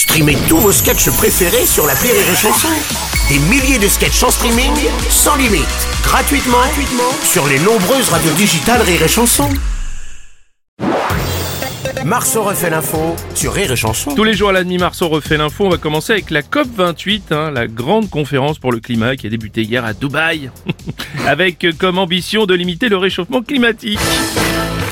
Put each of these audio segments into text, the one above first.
Streamez tous vos sketchs préférés sur la Rire et Chanson. Des milliers de sketchs en streaming, sans limite, gratuitement, gratuitement sur les nombreuses radios digitales Rire et Chanson. Marceau refait l'info sur Rire et Chanson. Tous les jours à la demi-mars, on refait l'info. On va commencer avec la COP28, hein, la grande conférence pour le climat qui a débuté hier à Dubaï, avec comme ambition de limiter le réchauffement climatique.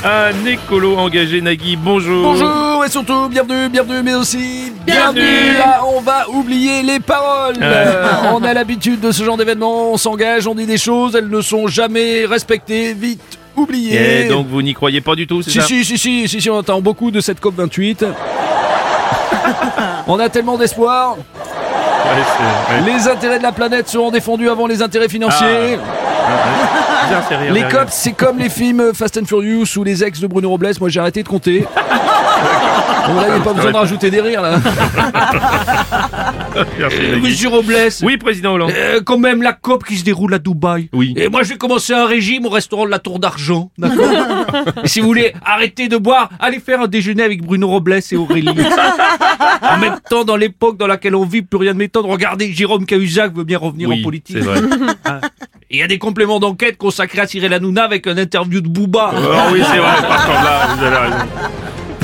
Un écolo engagé, Nagui, bonjour. Bonjour et surtout bienvenue, bienvenue, mais aussi Bienvenue. Là, on va oublier les paroles. Ah. Euh, on a l'habitude de ce genre d'événement, on s'engage, on dit des choses, elles ne sont jamais respectées, vite oubliées. Et donc vous n'y croyez pas du tout, c'est si, ça si, si, si, si, si, on attend beaucoup de cette COP 28. on a tellement d'espoir. Ouais, c'est- ouais. Les intérêts de la planète seront défendus avant les intérêts financiers. Bien, c'est rire, Les cops, c'est comme les films Fast and Furious ou les ex de Bruno Robles. Moi, j'ai arrêté de compter. N'y a pas besoin de rajouter des rires, là. Nagui. Monsieur Robles. Oui, président Hollande. Euh, quand même la COP qui se déroule à Dubaï. Oui. Et moi, je vais commencer un régime au restaurant de la Tour d'Argent. D'accord Et si vous voulez arrêter de boire, allez faire un déjeuner avec Bruno Robles et Aurélie. en même temps, dans l'époque dans laquelle on vit, plus rien ne m'étonne. Regardez, Jérôme Cahuzac veut bien revenir Oui, en politique. c'est vrai. Et il y a des compléments d'enquête consacrés à Cyril Hanouna avec un interview de Booba. Ah oui, c'est vrai, par contre là, vous avez raison.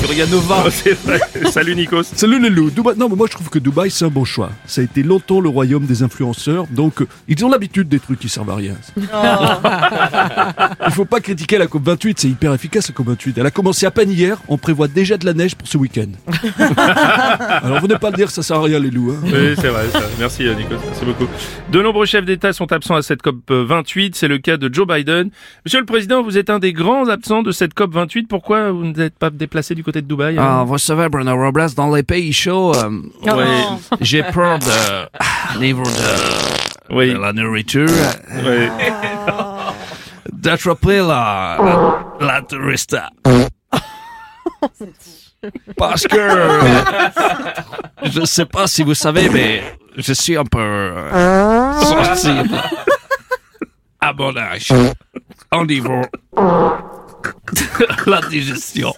Plus rien ne va. Oh, c'est vrai. Salut Nikos. Salut les loups. Dubaï- Non, mais moi je trouve que Dubaï c'est un bon choix. Ça a été longtemps le royaume des influenceurs, donc euh, ils ont l'habitude des trucs qui servent à rien. Il faut pas critiquer la COP 28, c'est hyper efficace la COP 28. Elle a commencé à peine hier, on prévoit déjà de la neige pour ce week-end. Alors venez pas le dire, ça sert à rien les loups. hein. Oui, c'est vrai. Merci euh, Nikos, merci beaucoup. De nombreux chefs d'État sont absents à cette COP 28, c'est le cas de Joe Biden. Monsieur le Président, vous êtes un des grands absents de cette COP 28, pourquoi vous n'êtes pas déplacé du côté de Dubaï Ah, hein? vous savez, Bruno Robles, dans les pays chauds, euh, Ouais, j'ai peur de... ah, niveau de... oui, de la nourriture, ouais. d'attraper la... la, la tourista. Parce que... je sais pas si vous savez, mais je suis un peu... euh, sensible à mon âge. Au niveau... la digestion.